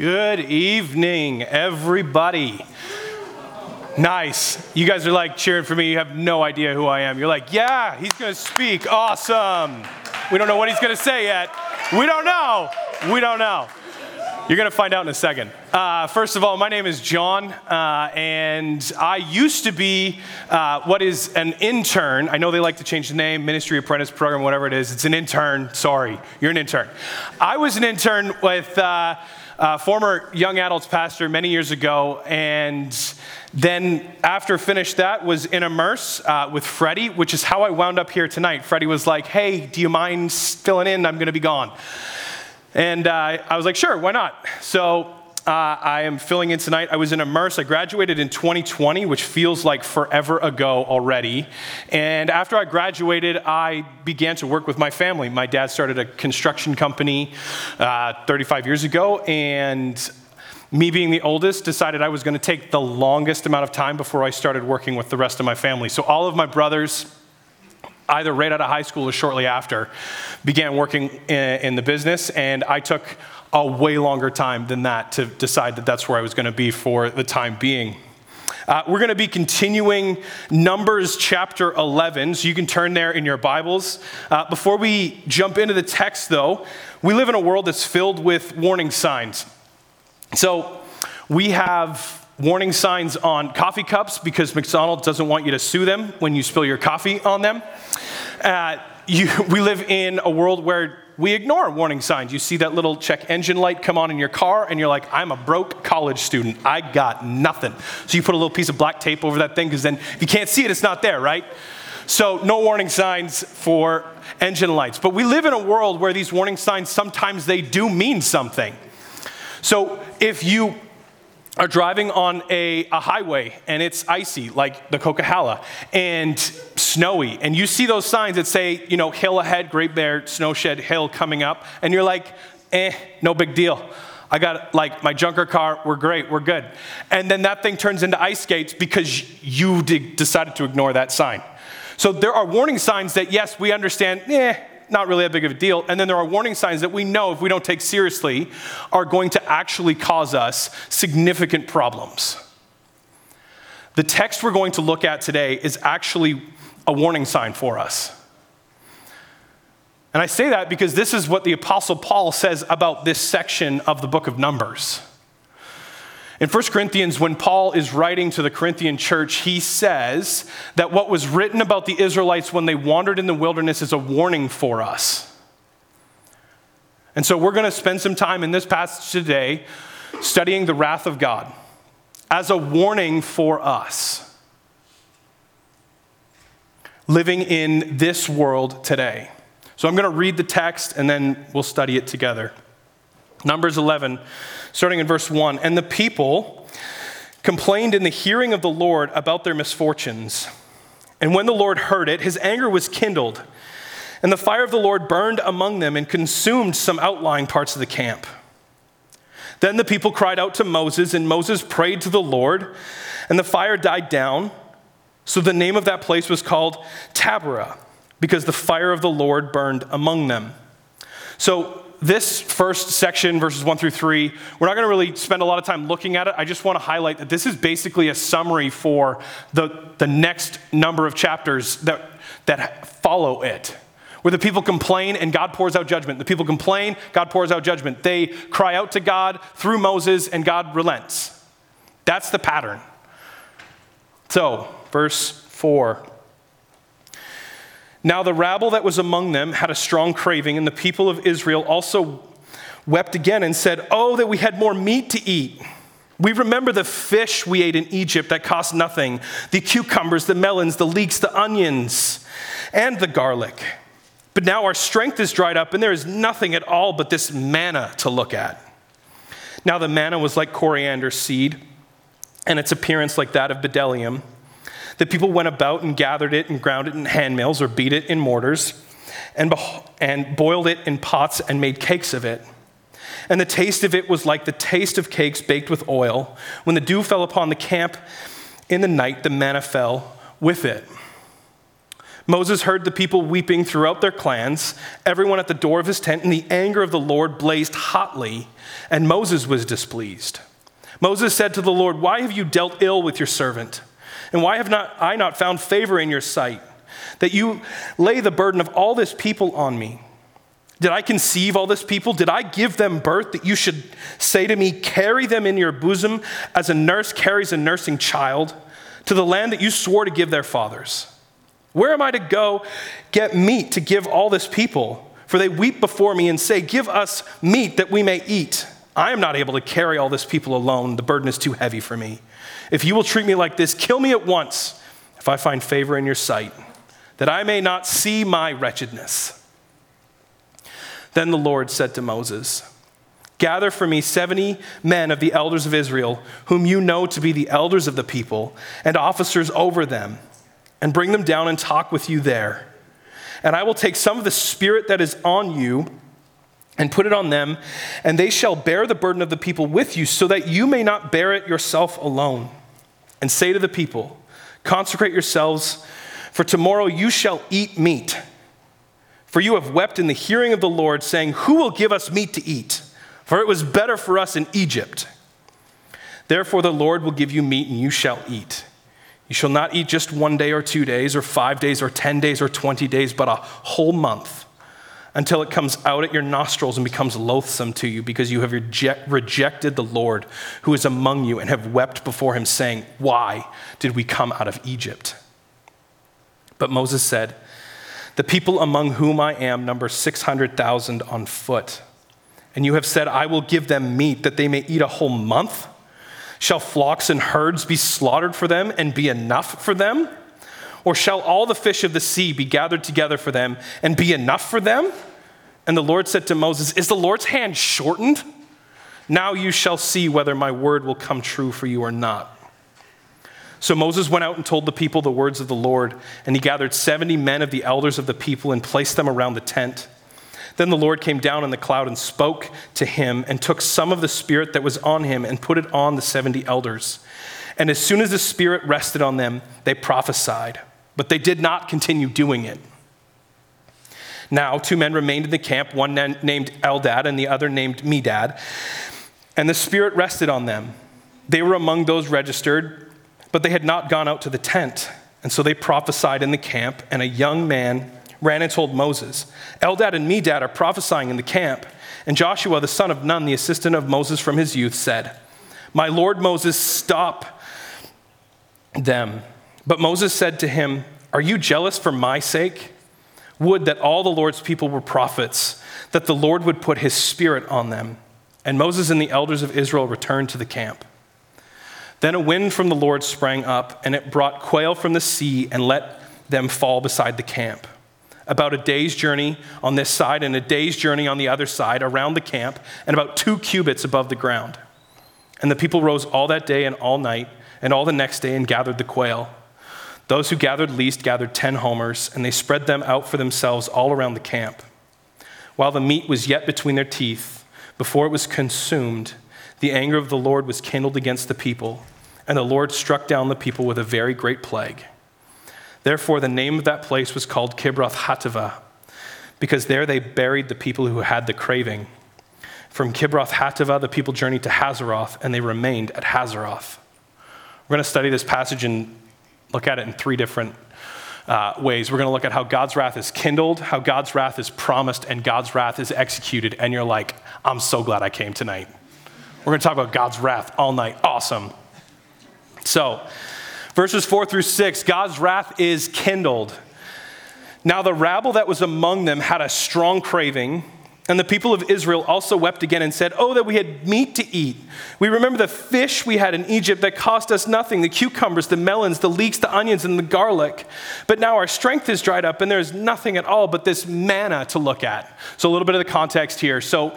Good evening, everybody. Nice. You guys are like cheering for me. You have no idea who I am. You're like, yeah, he's going to speak. Awesome. We don't know what he's going to say yet. We don't know. We don't know. You're going to find out in a second. Uh, first of all, my name is John, uh, and I used to be uh, what is an intern. I know they like to change the name, Ministry Apprentice Program, whatever it is. It's an intern. Sorry, you're an intern. I was an intern with uh, former young adults pastor many years ago, and then after finished that was in Immerse uh, with Freddie, which is how I wound up here tonight. Freddie was like, "Hey, do you mind filling in? I'm going to be gone." And uh, I was like, sure, why not? So uh, I am filling in tonight. I was in Immerse. I graduated in 2020, which feels like forever ago already. And after I graduated, I began to work with my family. My dad started a construction company uh, 35 years ago, and me being the oldest, decided I was going to take the longest amount of time before I started working with the rest of my family. So all of my brothers, either right out of high school or shortly after, began working in, in the business, and I took a way longer time than that to decide that that's where I was going to be for the time being. Uh, we're going to be continuing Numbers chapter 11, so you can turn there in your Bibles. Uh, before we jump into the text, though, we live in a world that's filled with warning signs. So we have warning signs on coffee cups because McDonald's doesn't want you to sue them when you spill your coffee on them. Uh, you, we live in a world where we ignore warning signs. You see that little check engine light come on in your car, and you're like, I'm a broke college student. I got nothing. So you put a little piece of black tape over that thing because then if you can't see it, it's not there, right? So, no warning signs for engine lights. But we live in a world where these warning signs sometimes they do mean something. So, if you are driving on a, a, highway and it's icy, like the Coquihalla, and snowy, and you see those signs that say, you know, hill ahead, Great Bear, Snowshed hill coming up, and you're like, eh, no big deal. I got like my junker car, we're great, we're good. And then that thing turns into ice skates because you decided to ignore that sign. So there are warning signs that, yes, we understand, eh, not really that big of a deal. And then there are warning signs that we know if we don't take seriously are going to actually cause us significant problems. The text we're going to look at today is actually a warning sign for us. And I say that because this is what the Apostle Paul says about this section of the book of Numbers. In 1 Corinthians, when Paul is writing to the Corinthian church, he says that what was written about the Israelites when they wandered in the wilderness is a warning for us. And so we're going to spend some time in this passage today studying the wrath of God as a warning for us living in this world today. So I'm going to read the text and then we'll study it together. Numbers 11, starting in verse 1. And the people complained in the hearing of the Lord about their misfortunes. And when the Lord heard it, his anger was kindled. And the fire of the Lord burned among them and consumed some outlying parts of the camp. Then the people cried out to Moses, and Moses prayed to the Lord, and the fire died down. So the name of that place was called Taberah, because the fire of the Lord burned among them. So this first section, verses one through three, we're not going to really spend a lot of time looking at it. I just want to highlight that this is basically a summary for the, the next number of chapters that, that follow it. Where the people complain and God pours out judgment. The people complain, God pours out judgment. They cry out to God through Moses, and God relents. That's the pattern. So, verse 4 now the rabble that was among them had a strong craving, and the people of Israel also wept again and said, Oh, that we had more meat to eat. We remember the fish we ate in Egypt that cost nothing the cucumbers, the melons, the leeks, the onions, and the garlic. But now our strength is dried up, and there is nothing at all but this manna to look at. Now the manna was like coriander seed, and its appearance like that of bdellium. The people went about and gathered it and ground it in handmills or beat it in mortars and, and boiled it in pots and made cakes of it. And the taste of it was like the taste of cakes baked with oil. When the dew fell upon the camp in the night, the manna fell with it. Moses heard the people weeping throughout their clans, everyone at the door of his tent, and the anger of the Lord blazed hotly, and Moses was displeased. Moses said to the Lord, Why have you dealt ill with your servant? And why have not I not found favor in your sight, that you lay the burden of all this people on me? Did I conceive all this people? Did I give them birth that you should say to me, Carry them in your bosom as a nurse carries a nursing child to the land that you swore to give their fathers? Where am I to go get meat to give all this people? For they weep before me and say, Give us meat that we may eat. I am not able to carry all this people alone. The burden is too heavy for me. If you will treat me like this, kill me at once if I find favor in your sight, that I may not see my wretchedness. Then the Lord said to Moses, Gather for me 70 men of the elders of Israel, whom you know to be the elders of the people, and officers over them, and bring them down and talk with you there. And I will take some of the spirit that is on you and put it on them, and they shall bear the burden of the people with you, so that you may not bear it yourself alone. And say to the people, Consecrate yourselves, for tomorrow you shall eat meat. For you have wept in the hearing of the Lord, saying, Who will give us meat to eat? For it was better for us in Egypt. Therefore, the Lord will give you meat, and you shall eat. You shall not eat just one day or two days, or five days, or ten days, or twenty days, but a whole month, until it comes out at your nostrils and becomes loathsome to you, because you have reject, rejected the Lord who is among you, and have wept before him, saying, Why did we come out of Egypt? But Moses said, the people among whom I am number 600,000 on foot. And you have said, I will give them meat that they may eat a whole month. Shall flocks and herds be slaughtered for them and be enough for them? Or shall all the fish of the sea be gathered together for them and be enough for them? And the Lord said to Moses, Is the Lord's hand shortened? Now you shall see whether my word will come true for you or not. So Moses went out and told the people the words of the Lord, and he gathered 70 men of the elders of the people and placed them around the tent. Then the Lord came down in the cloud and spoke to him, and took some of the Spirit that was on him and put it on the 70 elders. And as soon as the Spirit rested on them, they prophesied, but they did not continue doing it. Now, two men remained in the camp, one named Eldad and the other named Medad, and the Spirit rested on them. They were among those registered but they had not gone out to the tent. And so they prophesied in the camp, and a young man ran and told Moses, Eldad and Medad are prophesying in the camp. And Joshua, the son of Nun, the assistant of Moses from his youth, said, My Lord Moses, stop them. But Moses said to him, Are you jealous for my sake? Would that all the Lord's people were prophets, that the Lord would put his spirit on them. And Moses and the elders of Israel returned to the camp. Then a wind from the Lord sprang up, and it brought quail from the sea and let them fall beside the camp. About a day's journey on this side and a day's journey on the other side around the camp, and about two cubits above the ground. And the people rose all that day and all night, and all the next day, and gathered the quail. Those who gathered least gathered ten homers, and they spread them out for themselves all around the camp. While the meat was yet between their teeth, before it was consumed, the anger of the Lord was kindled against the people, and the Lord struck down the people with a very great plague. Therefore, the name of that place was called Kibroth Hattaavah, because there they buried the people who had the craving. From Kibroth Hattaavah, the people journeyed to Hazeroth, and they remained at Hazeroth. We're going to study this passage and look at it in three different uh, ways. We're going to look at how God's wrath is kindled, how God's wrath is promised, and God's wrath is executed. And you're like, I'm so glad I came tonight. We're going to talk about God's wrath all night. Awesome. So, verses four through six God's wrath is kindled. Now, the rabble that was among them had a strong craving. And the people of Israel also wept again and said, Oh, that we had meat to eat. We remember the fish we had in Egypt that cost us nothing the cucumbers, the melons, the leeks, the onions, and the garlic. But now our strength is dried up, and there's nothing at all but this manna to look at. So, a little bit of the context here. So,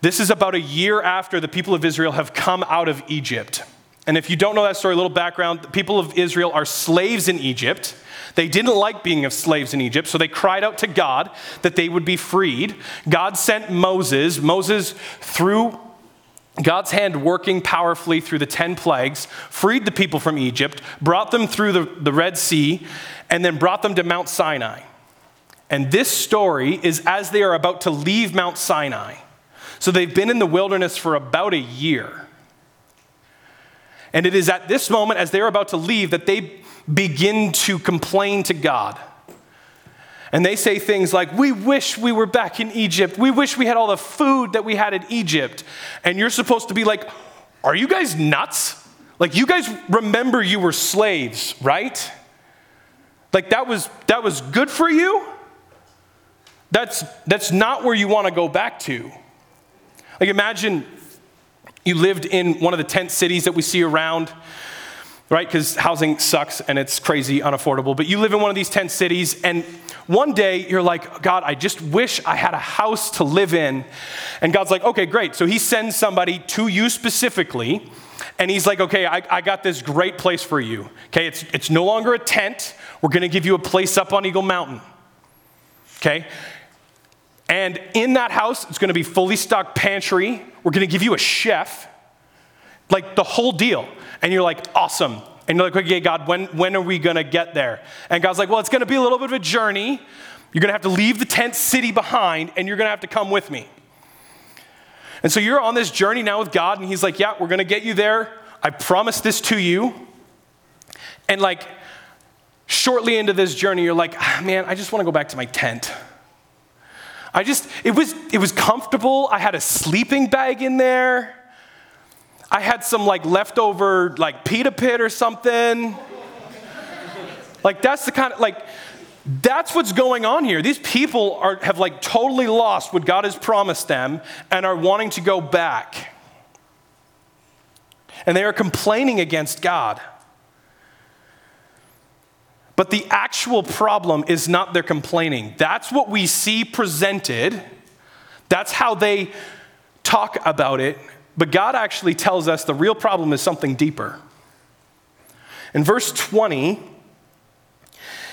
this is about a year after the people of Israel have come out of Egypt. And if you don't know that story, a little background the people of Israel are slaves in Egypt. They didn't like being slaves in Egypt, so they cried out to God that they would be freed. God sent Moses. Moses, through God's hand working powerfully through the 10 plagues, freed the people from Egypt, brought them through the, the Red Sea, and then brought them to Mount Sinai. And this story is as they are about to leave Mount Sinai. So they've been in the wilderness for about a year. And it is at this moment, as they're about to leave, that they begin to complain to God. And they say things like, We wish we were back in Egypt. We wish we had all the food that we had in Egypt. And you're supposed to be like, Are you guys nuts? Like, you guys remember you were slaves, right? Like, that was, that was good for you? That's, that's not where you want to go back to. Like, imagine you lived in one of the tent cities that we see around right? Because housing sucks and it's crazy unaffordable. But you live in one of these tent cities, and one day you're like, God, I just wish I had a house to live in. And God's like, okay, great. So he sends somebody to you specifically, and he's like, okay, I, I got this great place for you. Okay, it's, it's no longer a tent. We're going to give you a place up on Eagle Mountain. Okay? And in that house, it's going to be fully stocked pantry. We're going to give you a chef. Like the whole deal. And you're like, awesome. And you're like, okay, God, when, when are we going to get there? And God's like, well, it's going to be a little bit of a journey. You're going to have to leave the tent city behind, and you're going to have to come with me. And so you're on this journey now with God, and He's like, yeah, we're going to get you there. I promise this to you. And like, shortly into this journey, you're like, ah, man, I just want to go back to my tent. I just, it was, it was comfortable. I had a sleeping bag in there. I had some like leftover like pita pit or something. like that's the kind of like that's what's going on here. These people are have like totally lost what God has promised them and are wanting to go back. And they are complaining against God. But the actual problem is not their complaining. That's what we see presented. That's how they talk about it. But God actually tells us the real problem is something deeper. In verse 20,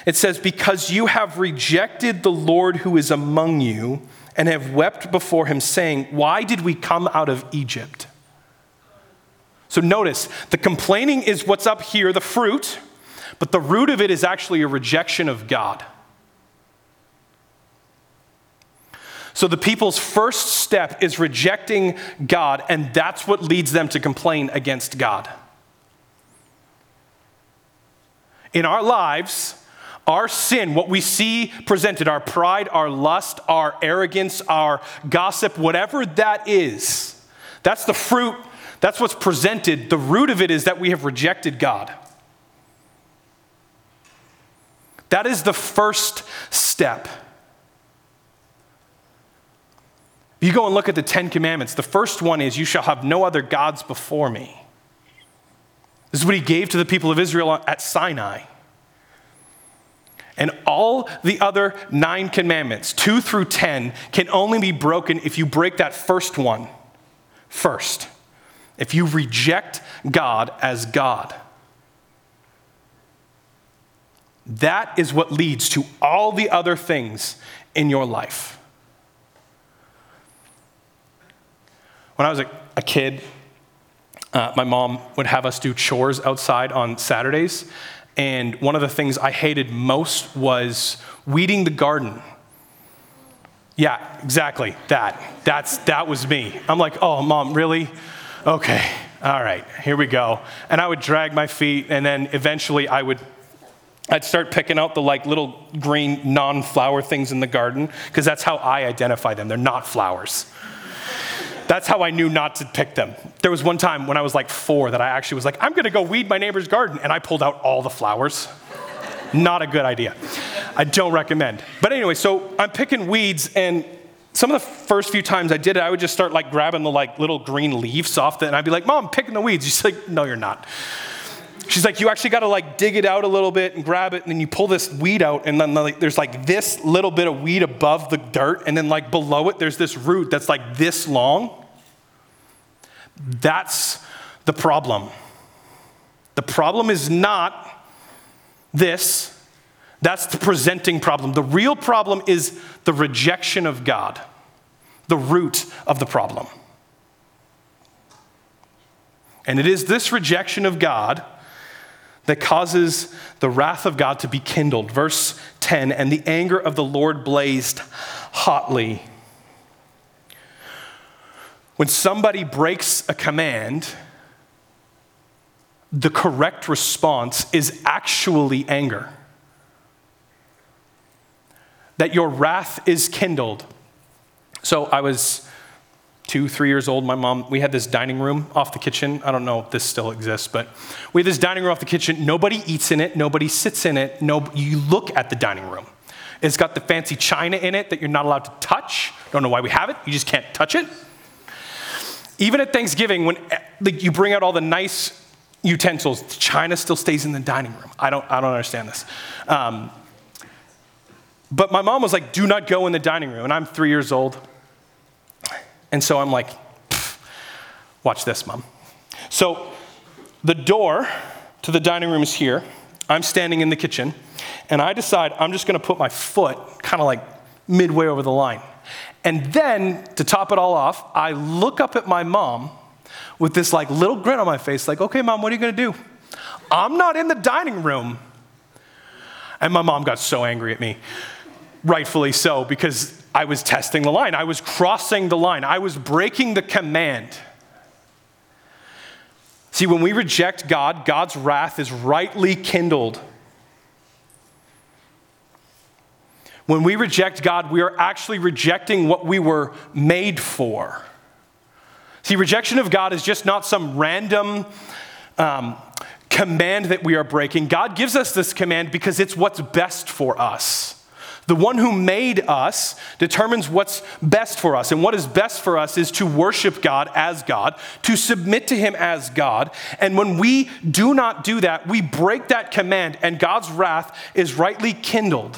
it says, Because you have rejected the Lord who is among you and have wept before him, saying, Why did we come out of Egypt? So notice, the complaining is what's up here, the fruit, but the root of it is actually a rejection of God. So the people's first step is rejecting God, and that's what leads them to complain against God. In our lives, our sin, what we see presented, our pride, our lust, our arrogance, our gossip, whatever that is, that's the fruit, that's what's presented. The root of it is that we have rejected God. That is the first step. You go and look at the Ten Commandments. The first one is, You shall have no other gods before me. This is what he gave to the people of Israel at Sinai. And all the other nine commandments, two through ten, can only be broken if you break that first one first. If you reject God as God. That is what leads to all the other things in your life. When I was a, a kid, uh, my mom would have us do chores outside on Saturdays. And one of the things I hated most was weeding the garden. Yeah, exactly. That. That's that was me. I'm like, "Oh, mom, really? Okay. All right. Here we go." And I would drag my feet and then eventually I would I'd start picking out the like little green non-flower things in the garden because that's how I identify them. They're not flowers. That's how I knew not to pick them. There was one time when I was like four that I actually was like, I'm gonna go weed my neighbor's garden. And I pulled out all the flowers. not a good idea. I don't recommend. But anyway, so I'm picking weeds and some of the first few times I did it, I would just start like grabbing the like little green leaves off it, and I'd be like, "Mom, I'm picking the weeds." She's like, "No, you're not." She's like, "You actually got to like dig it out a little bit and grab it, and then you pull this weed out, and then like, there's like this little bit of weed above the dirt, and then like below it, there's this root that's like this long." That's the problem. The problem is not this. That's the presenting problem. The real problem is the rejection of God, the root of the problem. And it is this rejection of God that causes the wrath of God to be kindled. Verse 10 And the anger of the Lord blazed hotly. When somebody breaks a command, the correct response is actually anger. That your wrath is kindled. So I was two, three years old. My mom, we had this dining room off the kitchen. I don't know if this still exists, but we had this dining room off the kitchen. Nobody eats in it, nobody sits in it. No, you look at the dining room. It's got the fancy china in it that you're not allowed to touch. Don't know why we have it. You just can't touch it. Even at Thanksgiving, when like, you bring out all the nice utensils, china still stays in the dining room. I don't, I don't understand this. Um, but my mom was like, do not go in the dining room. And I'm three years old. And so I'm like, watch this, mom. So the door to the dining room is here. I'm standing in the kitchen. And I decide I'm just going to put my foot kind of like midway over the line. And then to top it all off, I look up at my mom with this like little grin on my face, like, okay, mom, what are you gonna do? I'm not in the dining room. And my mom got so angry at me, rightfully so, because I was testing the line. I was crossing the line. I was breaking the command. See, when we reject God, God's wrath is rightly kindled. When we reject God, we are actually rejecting what we were made for. See, rejection of God is just not some random um, command that we are breaking. God gives us this command because it's what's best for us. The one who made us determines what's best for us. And what is best for us is to worship God as God, to submit to Him as God. And when we do not do that, we break that command, and God's wrath is rightly kindled.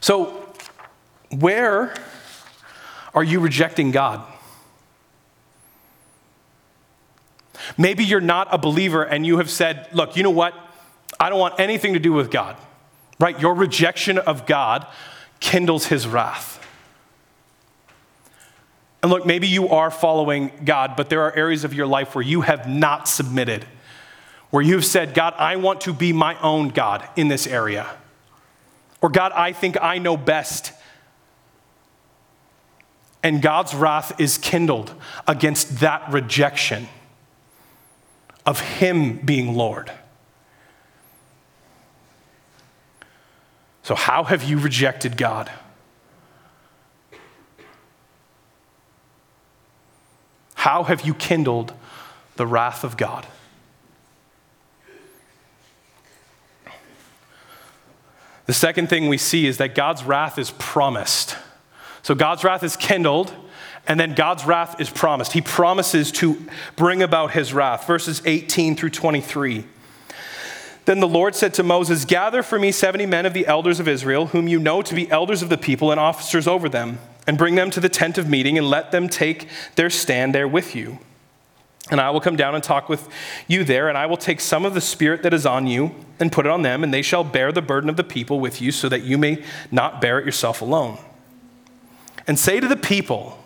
So, where are you rejecting God? Maybe you're not a believer and you have said, Look, you know what? I don't want anything to do with God, right? Your rejection of God kindles his wrath. And look, maybe you are following God, but there are areas of your life where you have not submitted, where you've said, God, I want to be my own God in this area. Or, God, I think I know best and God's wrath is kindled against that rejection of Him being Lord. So, how have you rejected God? How have you kindled the wrath of God? The second thing we see is that God's wrath is promised. So God's wrath is kindled, and then God's wrath is promised. He promises to bring about his wrath. Verses 18 through 23. Then the Lord said to Moses, Gather for me 70 men of the elders of Israel, whom you know to be elders of the people and officers over them, and bring them to the tent of meeting, and let them take their stand there with you. And I will come down and talk with you there, and I will take some of the spirit that is on you and put it on them, and they shall bear the burden of the people with you, so that you may not bear it yourself alone and say to the people,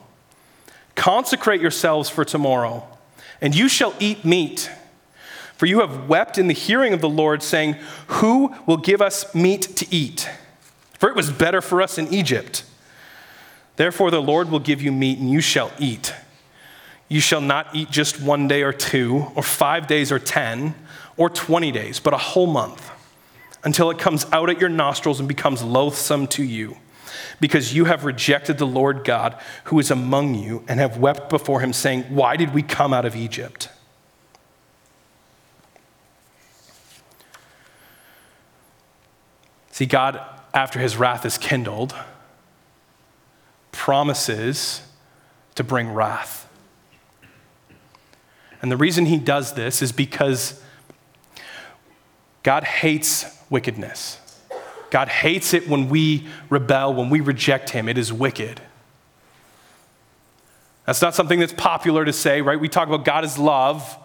Consecrate yourselves for tomorrow, and you shall eat meat. For you have wept in the hearing of the Lord, saying, Who will give us meat to eat? For it was better for us in Egypt. Therefore, the Lord will give you meat, and you shall eat. You shall not eat just one day or two, or five days or ten, or twenty days, but a whole month, until it comes out at your nostrils and becomes loathsome to you because you have rejected the Lord God who is among you and have wept before him, saying, Why did we come out of Egypt? See, God, after his wrath is kindled, promises to bring wrath. And the reason he does this is because God hates wickedness. God hates it when we rebel, when we reject Him. It is wicked. That's not something that's popular to say, right? We talk about God is love,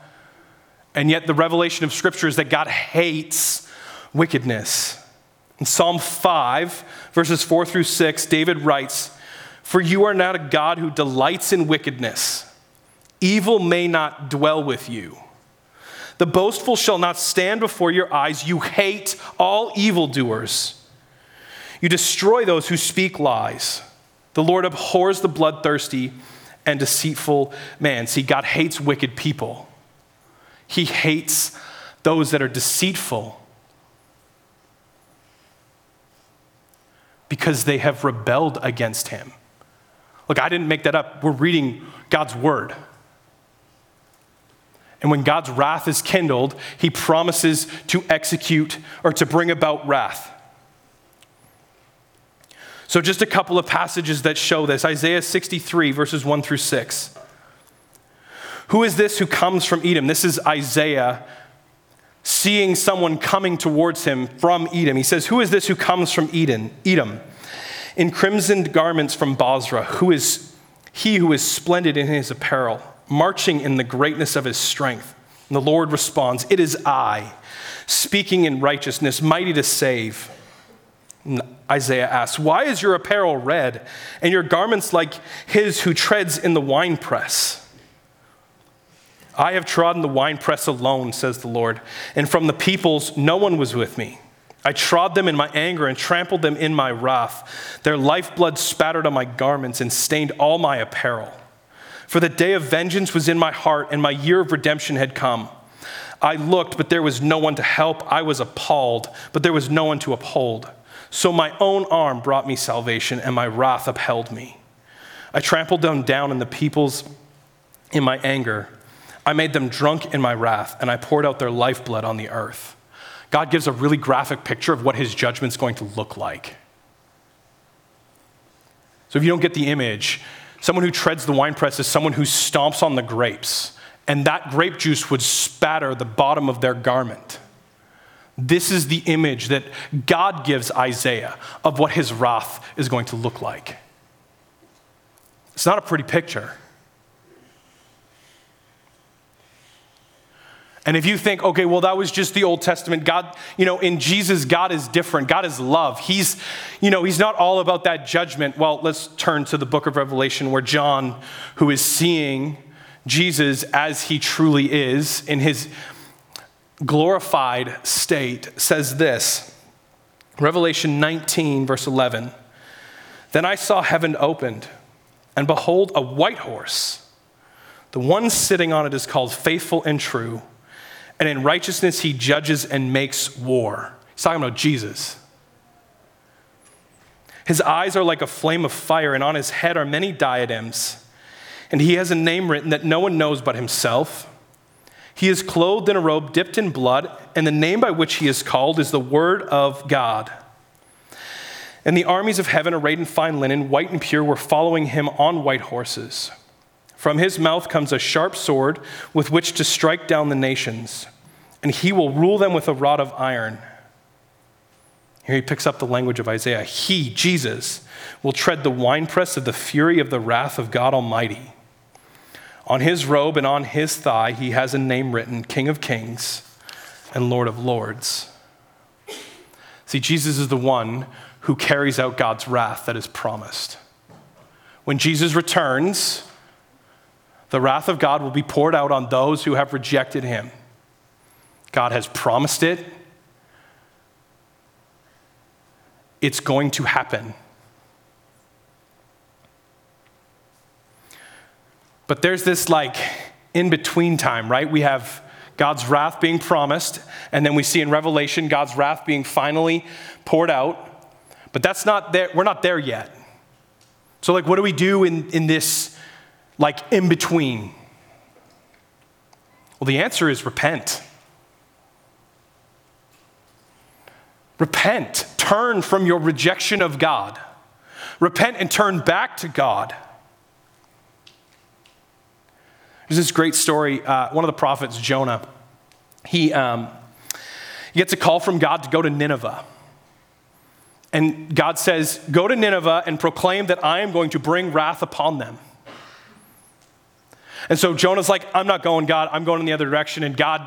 and yet the revelation of Scripture is that God hates wickedness. In Psalm 5, verses 4 through 6, David writes, For you are not a God who delights in wickedness. Evil may not dwell with you. The boastful shall not stand before your eyes. You hate all evildoers. You destroy those who speak lies. The Lord abhors the bloodthirsty and deceitful man. See, God hates wicked people, He hates those that are deceitful because they have rebelled against Him. Look, I didn't make that up. We're reading God's word. And when God's wrath is kindled, he promises to execute or to bring about wrath. So, just a couple of passages that show this Isaiah 63, verses 1 through 6. Who is this who comes from Edom? This is Isaiah seeing someone coming towards him from Edom. He says, Who is this who comes from Eden, Edom? In crimsoned garments from Bozrah, who is he who is splendid in his apparel? marching in the greatness of his strength. And the Lord responds, It is I, speaking in righteousness, mighty to save. Isaiah asks, Why is your apparel red and your garments like his who treads in the winepress? I have trodden the winepress alone, says the Lord, and from the peoples no one was with me. I trod them in my anger and trampled them in my wrath. Their lifeblood spattered on my garments and stained all my apparel. For the day of vengeance was in my heart, and my year of redemption had come. I looked, but there was no one to help. I was appalled, but there was no one to uphold. So my own arm brought me salvation, and my wrath upheld me. I trampled them down in the peoples in my anger. I made them drunk in my wrath, and I poured out their lifeblood on the earth. God gives a really graphic picture of what his judgment's going to look like. So if you don't get the image, Someone who treads the winepress is someone who stomps on the grapes, and that grape juice would spatter the bottom of their garment. This is the image that God gives Isaiah of what his wrath is going to look like. It's not a pretty picture. And if you think, okay, well, that was just the Old Testament, God, you know, in Jesus, God is different. God is love. He's, you know, He's not all about that judgment. Well, let's turn to the book of Revelation where John, who is seeing Jesus as He truly is in His glorified state, says this Revelation 19, verse 11. Then I saw heaven opened, and behold, a white horse. The one sitting on it is called faithful and true and in righteousness he judges and makes war. He's talking about Jesus. His eyes are like a flame of fire, and on his head are many diadems. And he has a name written that no one knows but himself. He is clothed in a robe dipped in blood, and the name by which he is called is the Word of God. And the armies of heaven, arrayed in fine linen, white and pure, were following him on white horses. From his mouth comes a sharp sword with which to strike down the nations, and he will rule them with a rod of iron. Here he picks up the language of Isaiah. He, Jesus, will tread the winepress of the fury of the wrath of God Almighty. On his robe and on his thigh, he has a name written King of Kings and Lord of Lords. See, Jesus is the one who carries out God's wrath that is promised. When Jesus returns, the wrath of God will be poured out on those who have rejected him. God has promised it. It's going to happen. But there's this like in between time, right? We have God's wrath being promised, and then we see in Revelation God's wrath being finally poured out. But that's not there, we're not there yet. So, like, what do we do in, in this like in between? Well, the answer is repent. Repent. Turn from your rejection of God. Repent and turn back to God. There's this great story. Uh, one of the prophets, Jonah, he, um, he gets a call from God to go to Nineveh. And God says, Go to Nineveh and proclaim that I am going to bring wrath upon them. And so Jonah's like, I'm not going, God, I'm going in the other direction. And God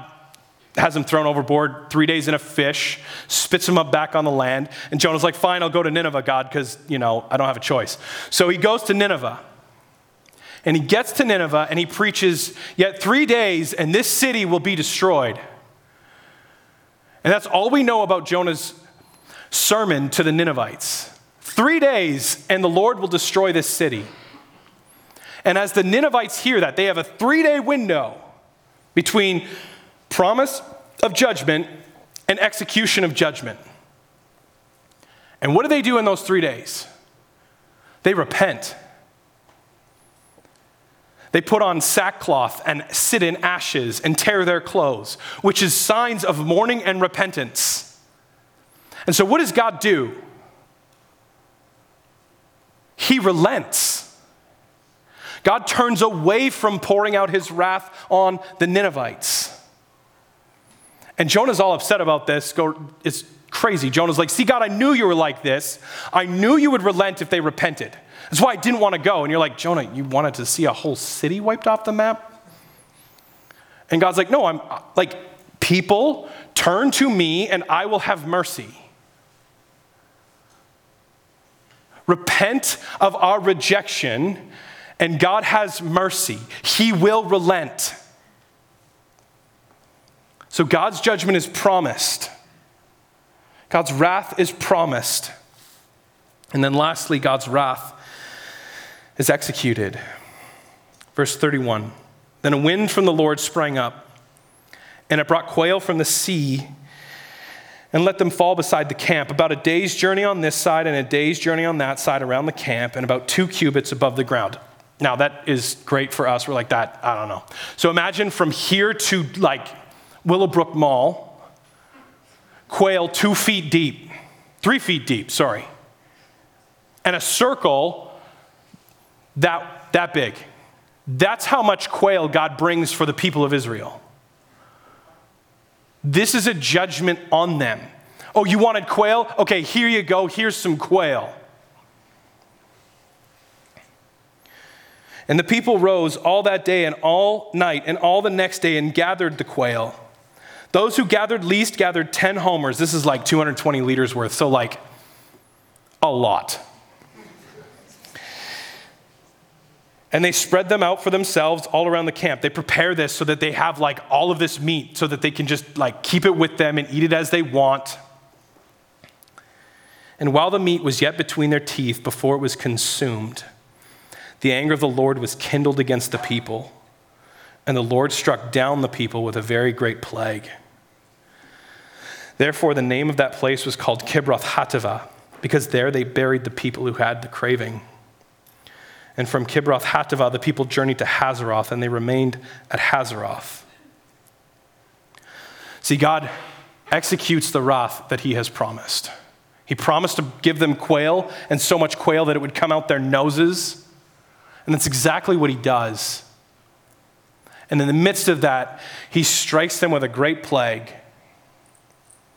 has him thrown overboard, three days in a fish, spits him up back on the land. And Jonah's like, fine, I'll go to Nineveh, God, because, you know, I don't have a choice. So he goes to Nineveh. And he gets to Nineveh and he preaches, Yet three days and this city will be destroyed. And that's all we know about Jonah's sermon to the Ninevites. Three days and the Lord will destroy this city. And as the Ninevites hear that, they have a three day window between promise of judgment and execution of judgment. And what do they do in those three days? They repent. They put on sackcloth and sit in ashes and tear their clothes, which is signs of mourning and repentance. And so, what does God do? He relents. God turns away from pouring out his wrath on the Ninevites. And Jonah's all upset about this. It's crazy. Jonah's like, See, God, I knew you were like this. I knew you would relent if they repented. That's why I didn't want to go. And you're like, Jonah, you wanted to see a whole city wiped off the map? And God's like, No, I'm like, people turn to me and I will have mercy. Repent of our rejection, and God has mercy. He will relent. So God's judgment is promised. God's wrath is promised. And then lastly, God's wrath is executed. Verse 31 Then a wind from the Lord sprang up, and it brought quail from the sea and let them fall beside the camp, about a day's journey on this side and a day's journey on that side around the camp, and about two cubits above the ground. Now, that is great for us. We're like that, I don't know. So imagine from here to like Willowbrook Mall, quail two feet deep, three feet deep, sorry, and a circle that, that big. That's how much quail God brings for the people of Israel. This is a judgment on them. Oh, you wanted quail? Okay, here you go. Here's some quail. And the people rose all that day and all night and all the next day and gathered the quail. Those who gathered least gathered 10 homers. This is like 220 liters worth, so like a lot. And they spread them out for themselves all around the camp. They prepare this so that they have like all of this meat so that they can just like keep it with them and eat it as they want. And while the meat was yet between their teeth before it was consumed, the anger of the Lord was kindled against the people, and the Lord struck down the people with a very great plague. Therefore, the name of that place was called Kibroth Hattaavah, because there they buried the people who had the craving. And from Kibroth Hattaavah, the people journeyed to Hazeroth, and they remained at Hazeroth. See, God executes the wrath that he has promised. He promised to give them quail, and so much quail that it would come out their noses. And that's exactly what he does. And in the midst of that, he strikes them with a great plague.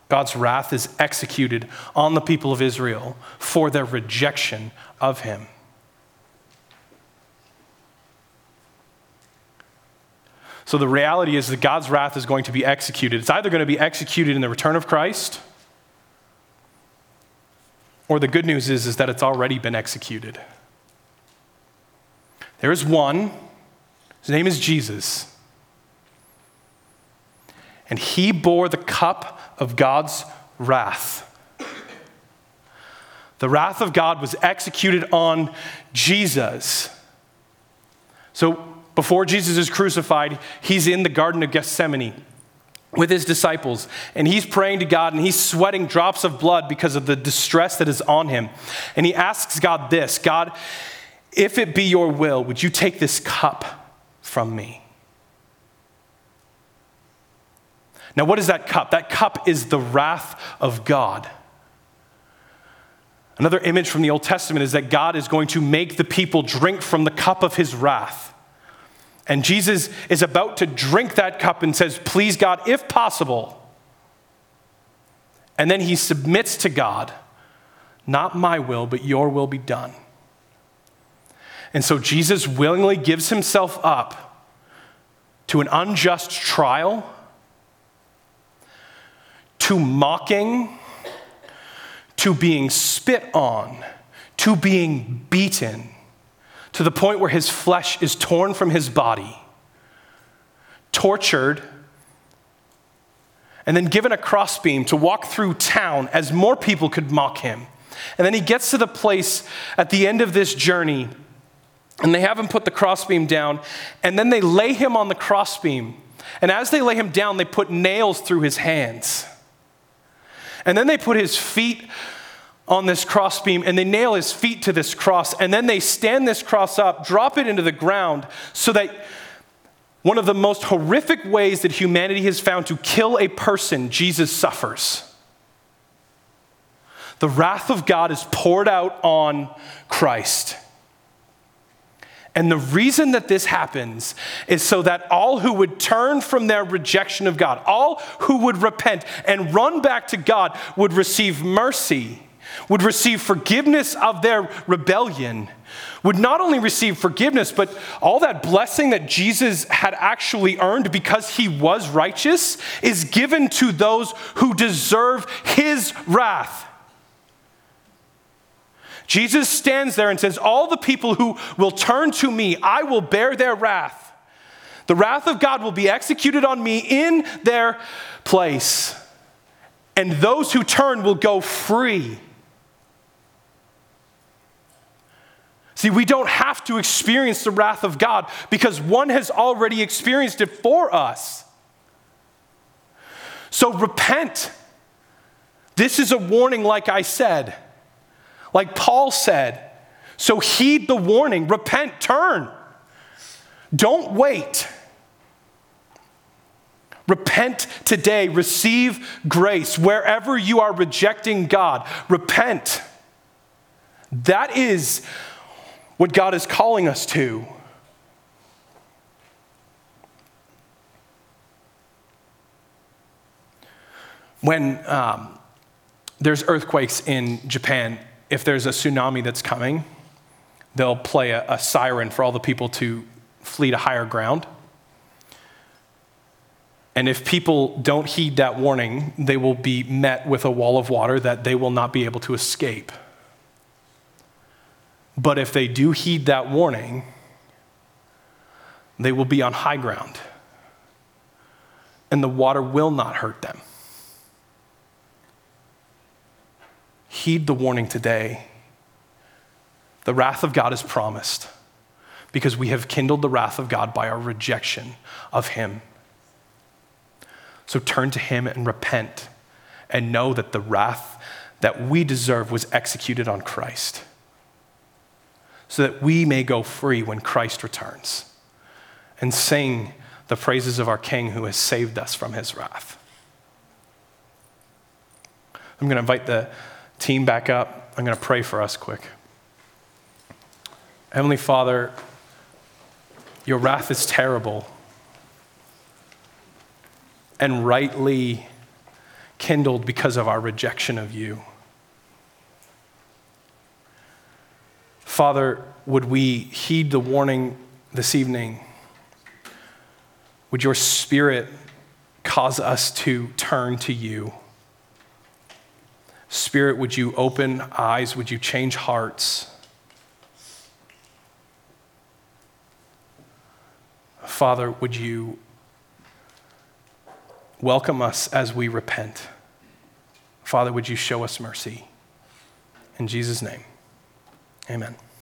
God's wrath is executed on the people of Israel for their rejection of him. So the reality is that God's wrath is going to be executed. It's either going to be executed in the return of Christ, or the good news is, is that it's already been executed. There is one, his name is Jesus. And he bore the cup of God's wrath. The wrath of God was executed on Jesus. So before Jesus is crucified, he's in the Garden of Gethsemane with his disciples, and he's praying to God, and he's sweating drops of blood because of the distress that is on him. And he asks God this God, if it be your will, would you take this cup from me? Now, what is that cup? That cup is the wrath of God. Another image from the Old Testament is that God is going to make the people drink from the cup of his wrath. And Jesus is about to drink that cup and says, Please, God, if possible. And then he submits to God, Not my will, but your will be done. And so Jesus willingly gives himself up to an unjust trial to mocking, to being spit on, to being beaten, to the point where his flesh is torn from his body, tortured, and then given a crossbeam to walk through town as more people could mock him. And then he gets to the place at the end of this journey, and they have him put the crossbeam down, and then they lay him on the crossbeam. And as they lay him down, they put nails through his hands. And then they put his feet on this crossbeam and they nail his feet to this cross. And then they stand this cross up, drop it into the ground so that one of the most horrific ways that humanity has found to kill a person, Jesus suffers. The wrath of God is poured out on Christ. And the reason that this happens is so that all who would turn from their rejection of God, all who would repent and run back to God, would receive mercy, would receive forgiveness of their rebellion, would not only receive forgiveness, but all that blessing that Jesus had actually earned because he was righteous is given to those who deserve his wrath. Jesus stands there and says, All the people who will turn to me, I will bear their wrath. The wrath of God will be executed on me in their place. And those who turn will go free. See, we don't have to experience the wrath of God because one has already experienced it for us. So repent. This is a warning, like I said. Like Paul said, so heed the warning, repent, turn. Don't wait. Repent today, receive grace. Wherever you are rejecting God, repent. That is what God is calling us to. When um, there's earthquakes in Japan, if there's a tsunami that's coming, they'll play a, a siren for all the people to flee to higher ground. And if people don't heed that warning, they will be met with a wall of water that they will not be able to escape. But if they do heed that warning, they will be on high ground. And the water will not hurt them. Heed the warning today. The wrath of God is promised because we have kindled the wrath of God by our rejection of Him. So turn to Him and repent and know that the wrath that we deserve was executed on Christ so that we may go free when Christ returns and sing the praises of our King who has saved us from His wrath. I'm going to invite the team back up. I'm going to pray for us quick. Heavenly Father, your wrath is terrible and rightly kindled because of our rejection of you. Father, would we heed the warning this evening? Would your spirit cause us to turn to you? Spirit, would you open eyes? Would you change hearts? Father, would you welcome us as we repent? Father, would you show us mercy? In Jesus' name, amen.